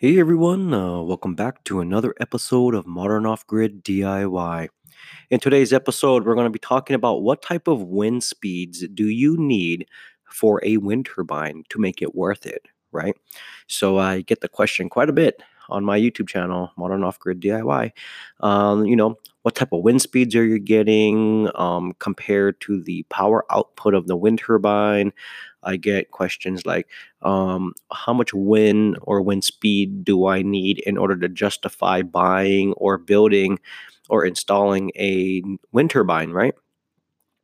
Hey everyone, uh, welcome back to another episode of Modern Off Grid DIY. In today's episode, we're going to be talking about what type of wind speeds do you need for a wind turbine to make it worth it, right? So I get the question quite a bit on my YouTube channel, Modern Off Grid DIY. Um, you know, what type of wind speeds are you getting um, compared to the power output of the wind turbine? I get questions like, um, how much wind or wind speed do I need in order to justify buying or building or installing a wind turbine, right?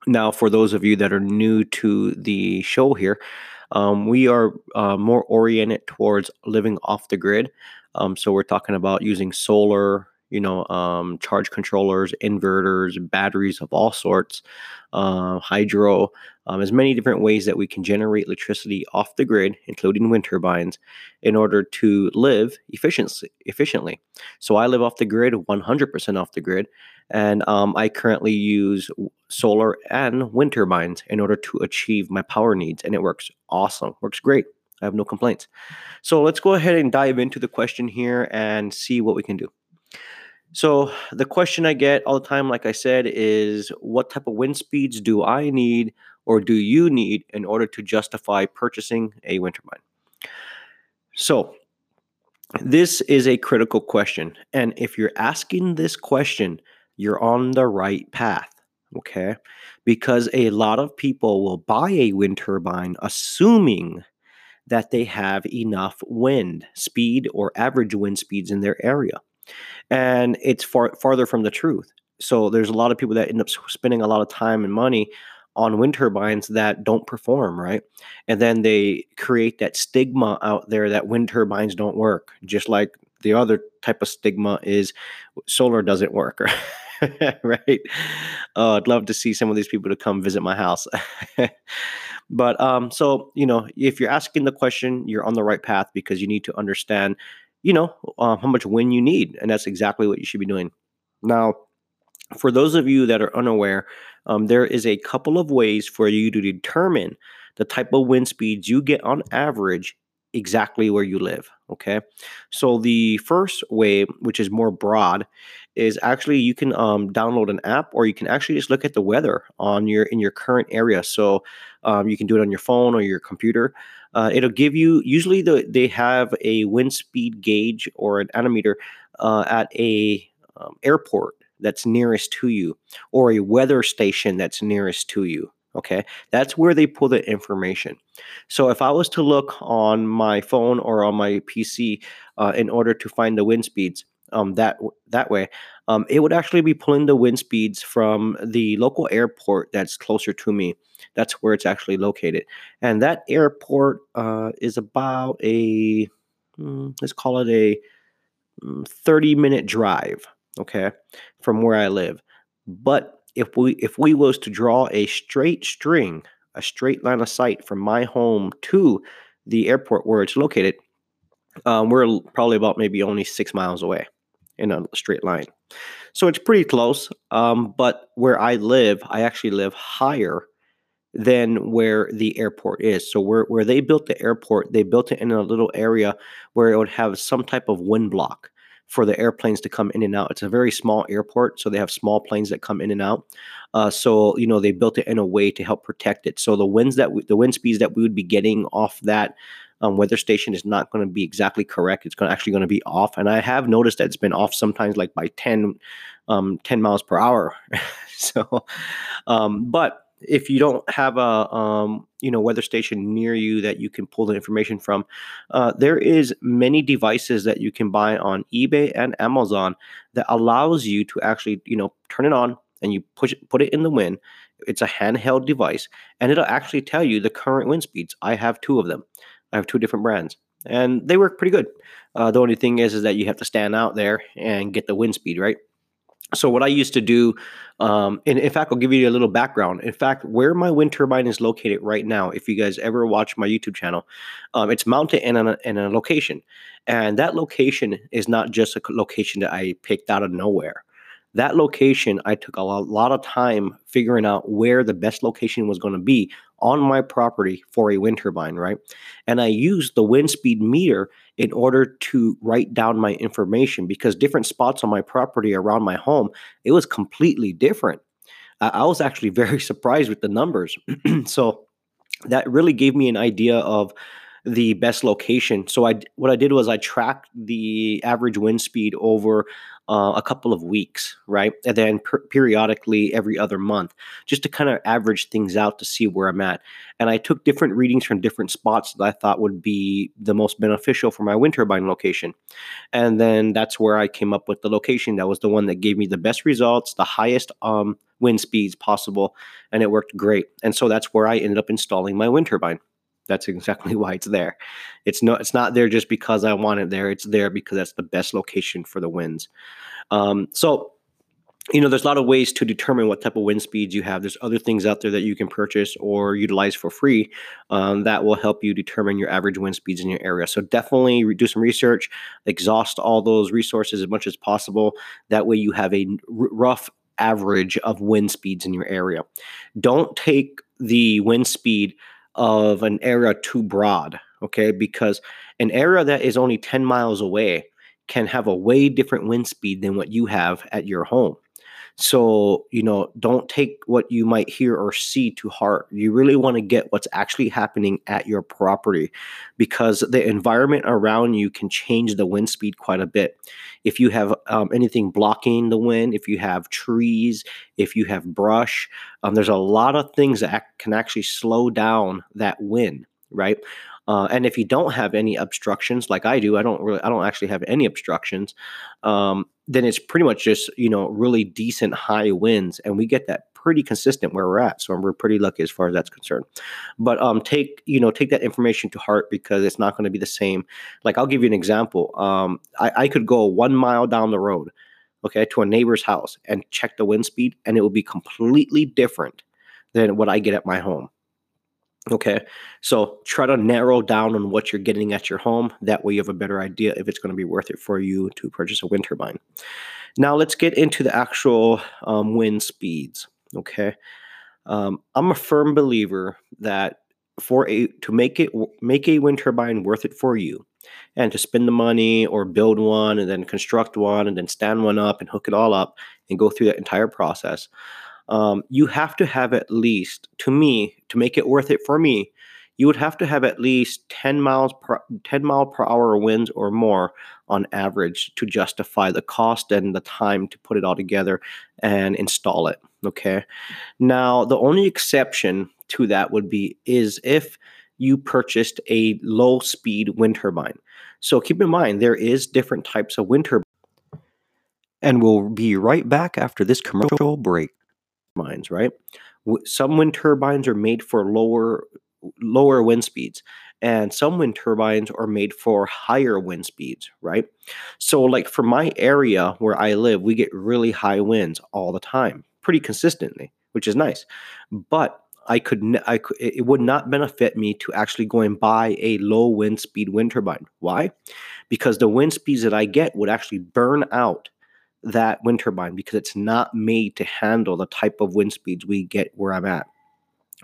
Now, for those of you that are new to the show here, um, we are uh, more oriented towards living off the grid. Um, so we're talking about using solar, you know, um, charge controllers, inverters, batteries of all sorts, uh, hydro, um, as many different ways that we can generate electricity off the grid, including wind turbines, in order to live efficiently. Efficiently. So I live off the grid, 100% off the grid, and um, I currently use solar and wind turbines in order to achieve my power needs, and it works awesome. Works great. I have no complaints. So let's go ahead and dive into the question here and see what we can do. So the question I get all the time, like I said, is what type of wind speeds do I need or do you need in order to justify purchasing a wind turbine? So this is a critical question. And if you're asking this question, you're on the right path. Okay. Because a lot of people will buy a wind turbine assuming that they have enough wind speed or average wind speeds in their area and it's far farther from the truth. So there's a lot of people that end up spending a lot of time and money on wind turbines that don't perform right and then they create that stigma out there that wind turbines don't work just like the other type of stigma is solar doesn't work right uh, i'd love to see some of these people to come visit my house but um so you know if you're asking the question you're on the right path because you need to understand you know, uh, how much wind you need. And that's exactly what you should be doing. Now, for those of you that are unaware, um, there is a couple of ways for you to determine the type of wind speeds you get on average exactly where you live. Okay. So the first way, which is more broad, is actually you can um, download an app or you can actually just look at the weather on your in your current area. So um, you can do it on your phone or your computer. Uh, it'll give you usually the, they have a wind speed gauge or an altimeter uh, at a um, airport that's nearest to you or a weather station that's nearest to you. Okay, that's where they pull the information. So if I was to look on my phone or on my PC uh, in order to find the wind speeds, um, that that way, um, it would actually be pulling the wind speeds from the local airport that's closer to me. That's where it's actually located, and that airport uh, is about a mm, let's call it a mm, thirty minute drive. Okay, from where I live, but if we if we was to draw a straight string, a straight line of sight from my home to the airport where it's located, um, we're probably about maybe only six miles away in a straight line. So it's pretty close. Um, but where I live, I actually live higher than where the airport is. So where where they built the airport, they built it in a little area where it would have some type of wind block for the airplanes to come in and out. It's a very small airport, so they have small planes that come in and out. Uh, so you know they built it in a way to help protect it. So the winds that we, the wind speeds that we would be getting off that um, weather station is not going to be exactly correct. It's going actually going to be off, and I have noticed that it's been off sometimes like by 10, um, 10 miles per hour. so, um, but if you don't have a um, you know weather station near you that you can pull the information from, uh, there is many devices that you can buy on eBay and Amazon that allows you to actually you know turn it on and you push it, put it in the wind. It's a handheld device and it'll actually tell you the current wind speeds. I have two of them. I have two different brands and they work pretty good. Uh, the only thing is is that you have to stand out there and get the wind speed right. So what I used to do, um, and in fact, I'll give you a little background. In fact, where my wind turbine is located right now, if you guys ever watch my YouTube channel, um, it's mounted in a, in a location, and that location is not just a location that I picked out of nowhere that location i took a lot of time figuring out where the best location was going to be on my property for a wind turbine right? And i used the wind speed meter in order to write down my information because different spots on my property around my home it was completely different. I, was actually very surprised with the numbers. So that really gave me an idea of the best location. So I what I did was I tracked the average wind speed over uh, a couple of weeks, right? And then per- periodically every other month, just to kind of average things out to see where I'm at. And I took different readings from different spots that I thought would be the most beneficial for my wind turbine location. And then that's where I came up with the location that was the one that gave me the best results, the highest um, wind speeds possible, and it worked great. And so that's where I ended up installing my wind turbine. That's exactly why it's there. It's no, it's not there just because I want it there. It's there because that's the best location for the winds. Um, so, you know, there's a lot of ways to determine what type of wind speeds you have. There's other things out there that you can purchase or utilize for free um, that will help you determine your average wind speeds in your area. So definitely do some research, exhaust all those resources as much as possible. That way, you have a r- rough average of wind speeds in your area. Don't take the wind speed of an area too broad, okay? Because an area that is only 10 miles away can have a way different wind speed than what you have at your home. So, you know, don't take what you might hear or see to heart. You really want to get what's actually happening at your property because the environment around you can change the wind speed quite a bit. If you have um, anything blocking the wind, if you have trees, if you have brush, um, there's a lot of things that can actually slow down that wind, right? Uh, and if you don't have any obstructions, like I do, I don't really, I don't actually have any obstructions. Um, then it's pretty much just you know really decent high winds, and we get that pretty consistent where we're at. So we're pretty lucky as far as that's concerned. But um, take you know take that information to heart because it's not going to be the same. Like I'll give you an example. Um, I, I could go one mile down the road, okay, to a neighbor's house and check the wind speed, and it will be completely different than what I get at my home. Okay, so try to narrow down on what you're getting at your home. That way, you have a better idea if it's going to be worth it for you to purchase a wind turbine. Now, let's get into the actual um, wind speeds. Okay, um, I'm a firm believer that for a to make it make a wind turbine worth it for you, and to spend the money or build one and then construct one and then stand one up and hook it all up and go through that entire process um, you have to have at least, to me, to make it worth it for me, you would have to have at least 10 miles per 10 mile per hour winds or more on average to justify the cost and the time to put it all together and install it okay? Now the only exception to that would be is if you purchased a low speed wind turbine. So keep in mind there is different types of wind turbines and we'll be right back after this commercial break turbines, right? Some wind turbines are made for lower lower wind speeds and some wind turbines are made for higher wind speeds, right? So like for my area where I live, we get really high winds all the time, pretty consistently, which is nice. But I could, I could, it would not benefit me to actually go and buy a low wind speed wind turbine. Why? Because the wind speeds that I get would actually burn out that wind turbine because it's not made to handle the type of wind speeds we get where I'm at.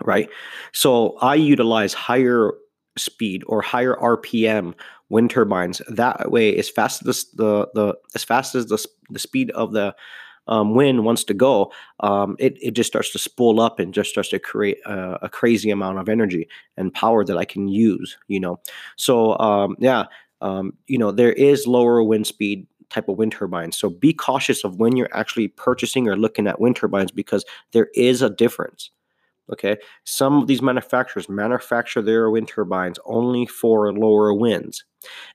Right. So I utilize higher speed or higher RPM wind turbines. That way, as fast as the, the as fast as the, the speed of the um, wind wants to go, um, it, it just starts to spool up and just starts to create a, a, crazy amount of energy and power that I can use, you know. So, um, yeah, um, you know, there is lower wind speed type of wind turbines. So be cautious of when you're actually purchasing or looking at wind turbines because there is a difference. Okay, some of these manufacturers manufacture their wind turbines only for lower winds.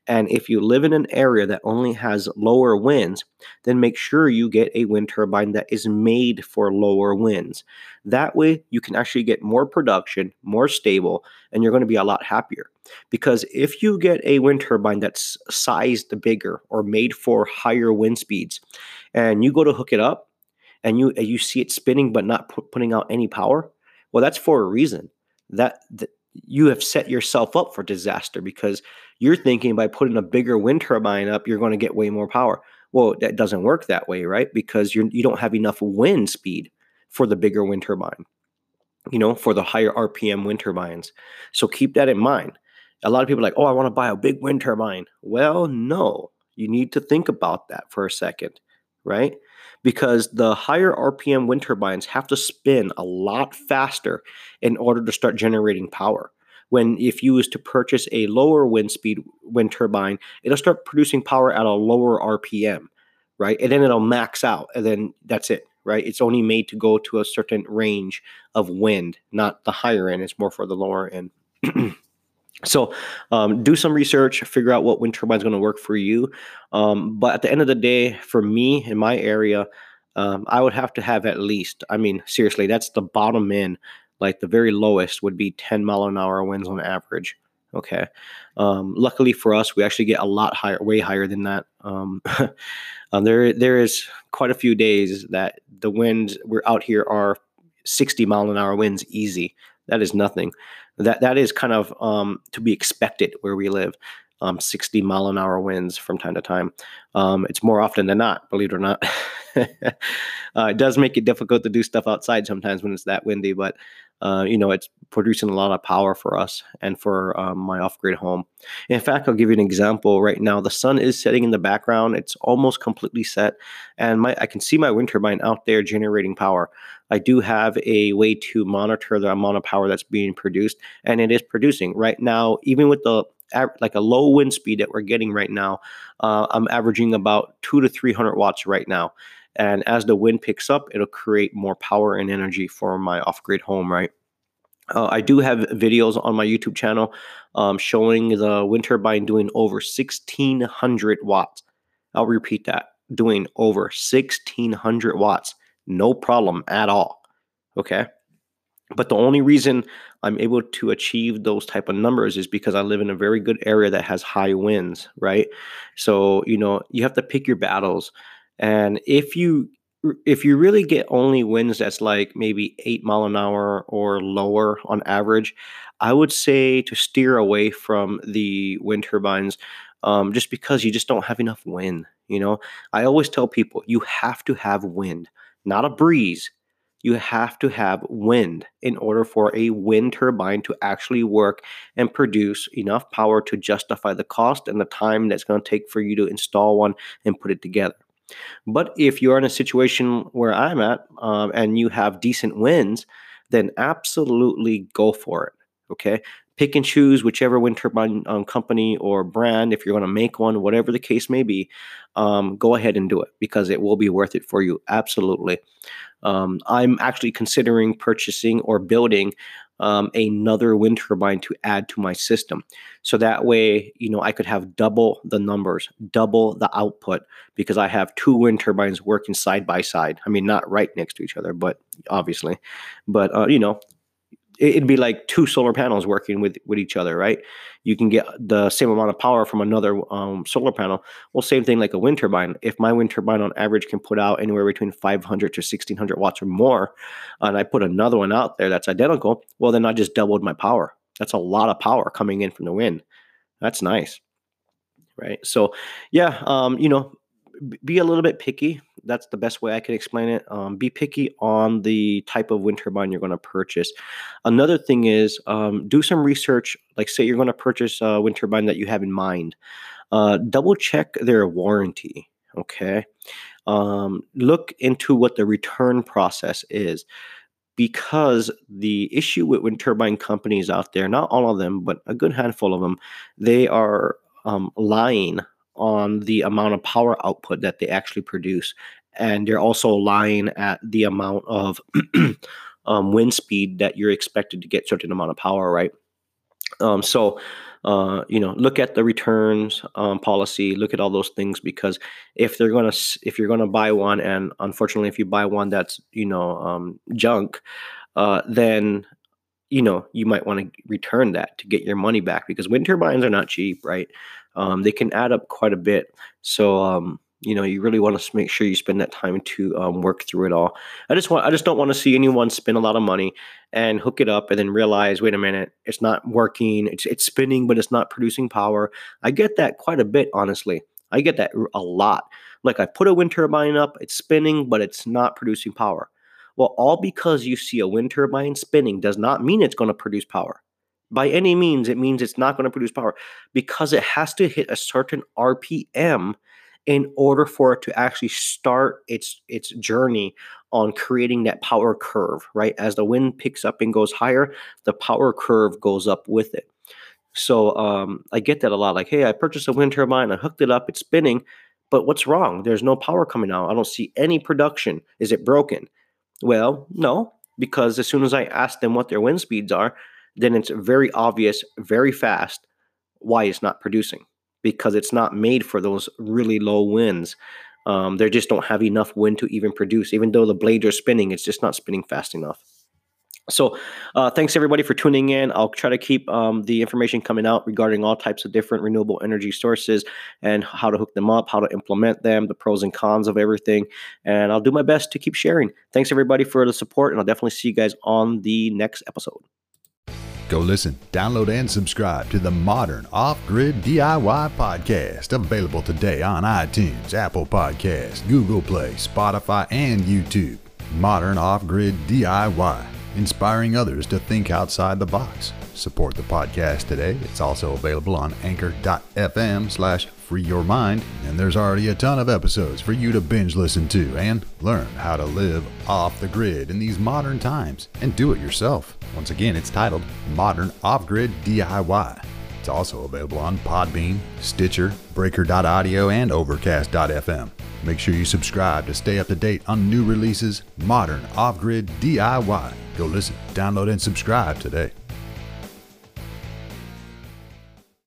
And if you live in an area that only has lower winds, then make sure you get a wind turbine that is made for lower winds. That way, you can actually get more production, more stable, and you're going to be a lot happier. Because if you get a wind turbine that's sized bigger or made for higher wind speeds, and you go to hook it up and you you see it spinning but not pu- putting out any power well that's for a reason. That, that you have set yourself up for disaster because you're thinking by putting a bigger wind turbine up you're going to get way more power. Well that doesn't work that way right? Because you're you don't have enough wind speed for the bigger wind turbine you know for the higher rpm wind turbines. So keep that in mind a lot of people are like oh i want to buy a big wind turbine well no you need to think about that for a second right because the higher RPM wind turbines have to spin a lot faster in order to start generating power. When if you was to purchase a lower wind speed wind turbine, it'll start producing power at a lower RPM, right? And then it'll max out, and then that's it, right? It's only made to go to a certain range of wind, not the higher end. It's more for the lower end. So, um, do some research, figure out what wind turbine is going to work for you. Um, but at the end of the day, for me in my area, um, I would have to have at least, I mean, seriously, that's the bottom end. Like the very lowest would be 10 mile an hour winds on average. Okay. Um, luckily for us, we actually get a lot higher, way higher than that. Um, uh, there, there is quite a few days that the winds we're out here are 60 mile an hour winds easy. That is nothing that that is kind of um, to be expected where we live. Um, 60 mile an hour winds from time to time. Um, it's more often than not, believe it or not. uh, it does make it difficult to do stuff outside sometimes when it's that windy, but uh, you know, it's producing a lot of power for us and for um, my off-grid home. In fact, I'll give you an example. Right now, the sun is setting in the background; it's almost completely set, and my I can see my wind turbine out there generating power. I do have a way to monitor the amount of power that's being produced, and it is producing right now. Even with the like a low wind speed that we're getting right now, uh, I'm averaging about two to three hundred watts right now. And as the wind picks up, it'll create more power and energy for my off grid home, right? Uh, I do have videos on my YouTube channel um, showing the wind turbine doing over 1600 watts. I'll repeat that doing over 1600 watts. No problem at all. Okay. But the only reason I'm able to achieve those type of numbers is because I live in a very good area that has high winds, right? So, you know, you have to pick your battles. And if you if you really get only winds that's like maybe eight mile an hour or lower on average, I would say to steer away from the wind turbines um, just because you just don't have enough wind. You know, I always tell people you have to have wind, not a breeze. You have to have wind in order for a wind turbine to actually work and produce enough power to justify the cost and the time that's going to take for you to install one and put it together. But if you're in a situation where I'm at um, and you have decent winds, then absolutely go for it. Okay. Pick and choose whichever wind turbine um, company or brand, if you're going to make one, whatever the case may be, um, go ahead and do it because it will be worth it for you. Absolutely. Um, I'm actually considering purchasing or building um, another wind turbine to add to my system. So that way, you know, I could have double the numbers, double the output because I have two wind turbines working side by side. I mean, not right next to each other, but obviously, but uh, you know, it'd be like two solar panels working with with each other, right? You can get the same amount of power from another um, solar panel. Well, same thing like a wind turbine. If my wind turbine on average can put out anywhere between 500 to 1600 watts or more, and I put another one out there that's identical, well, then I just doubled my power. That's a lot of power coming in from the wind. That's nice, right? So, yeah, um, you know, be a little bit picky. That's the best way I can explain it. Um, be picky on the type of wind turbine you're going to purchase. Another thing is um, do some research. Like, say you're going to purchase a wind turbine that you have in mind. Uh, double check their warranty. Okay. Um, look into what the return process is because the issue with wind turbine companies out there, not all of them, but a good handful of them, they are um, lying on the amount of power output that they actually produce. And they're also lying at the amount of um, wind speed that you're expected to get certain amount of power, right? Um, so, uh, you know, look at the returns um, policy. Look at all those things because if they're gonna, if you're gonna buy one, and unfortunately, if you buy one that's you know um, junk, uh, then you know you might want to return that to get your money back because wind turbines are not cheap, right? Um, they can add up quite a bit. So, um, you know you really want to make sure you spend that time to um, work through it all. I just want i just don't want to see anyone spend a lot of money and hook it up and then realize wait a minute it's not working. It's, it's spinning but it's not producing power. I get that quite a bit honestly. I get that a lot. Like i put a wind turbine up it's spinning but it's not producing power. Well all because you see a wind turbine spinning does not mean it's going to produce power by any means it means it's not going to produce power because it has to hit a certain rpm in order for it to actually start its its journey on creating that power curve right? As the wind picks up and goes higher the power curve goes up with it. So um, i get that a lot like hey i purchased a wind turbine i hooked it up it's spinning but what's wrong? There's no power coming out i don't see any production. Is it broken? Well no because as soon as i ask them what their wind speeds are then it's very obvious very fast why it's not producing because it's not made for those really low winds. Um, they just don't have enough wind to even produce. Even though the blades are spinning, it's just not spinning fast enough. So, uh, thanks everybody for tuning in. I'll try to keep um, the information coming out regarding all types of different renewable energy sources and how to hook them up, how to implement them, the pros and cons of everything. And I'll do my best to keep sharing. Thanks everybody for the support, and I'll definitely see you guys on the next episode. Go listen, download, and subscribe to the Modern Off Grid DIY podcast, available today on iTunes, Apple Podcasts, Google Play, Spotify, and YouTube. Modern Off Grid DIY, inspiring others to think outside the box. Support the podcast today. It's also available on anchor.fm slash free your mind, and there's already a ton of episodes for you to binge listen to and learn how to live off the grid in these modern times and do it yourself. Once again, it's titled Modern Off Grid DIY. It's also available on Podbean, Stitcher, Breaker.audio, and Overcast.fm. Make sure you subscribe to stay up to date on new releases, Modern Off Grid DIY. Go listen, download, and subscribe today.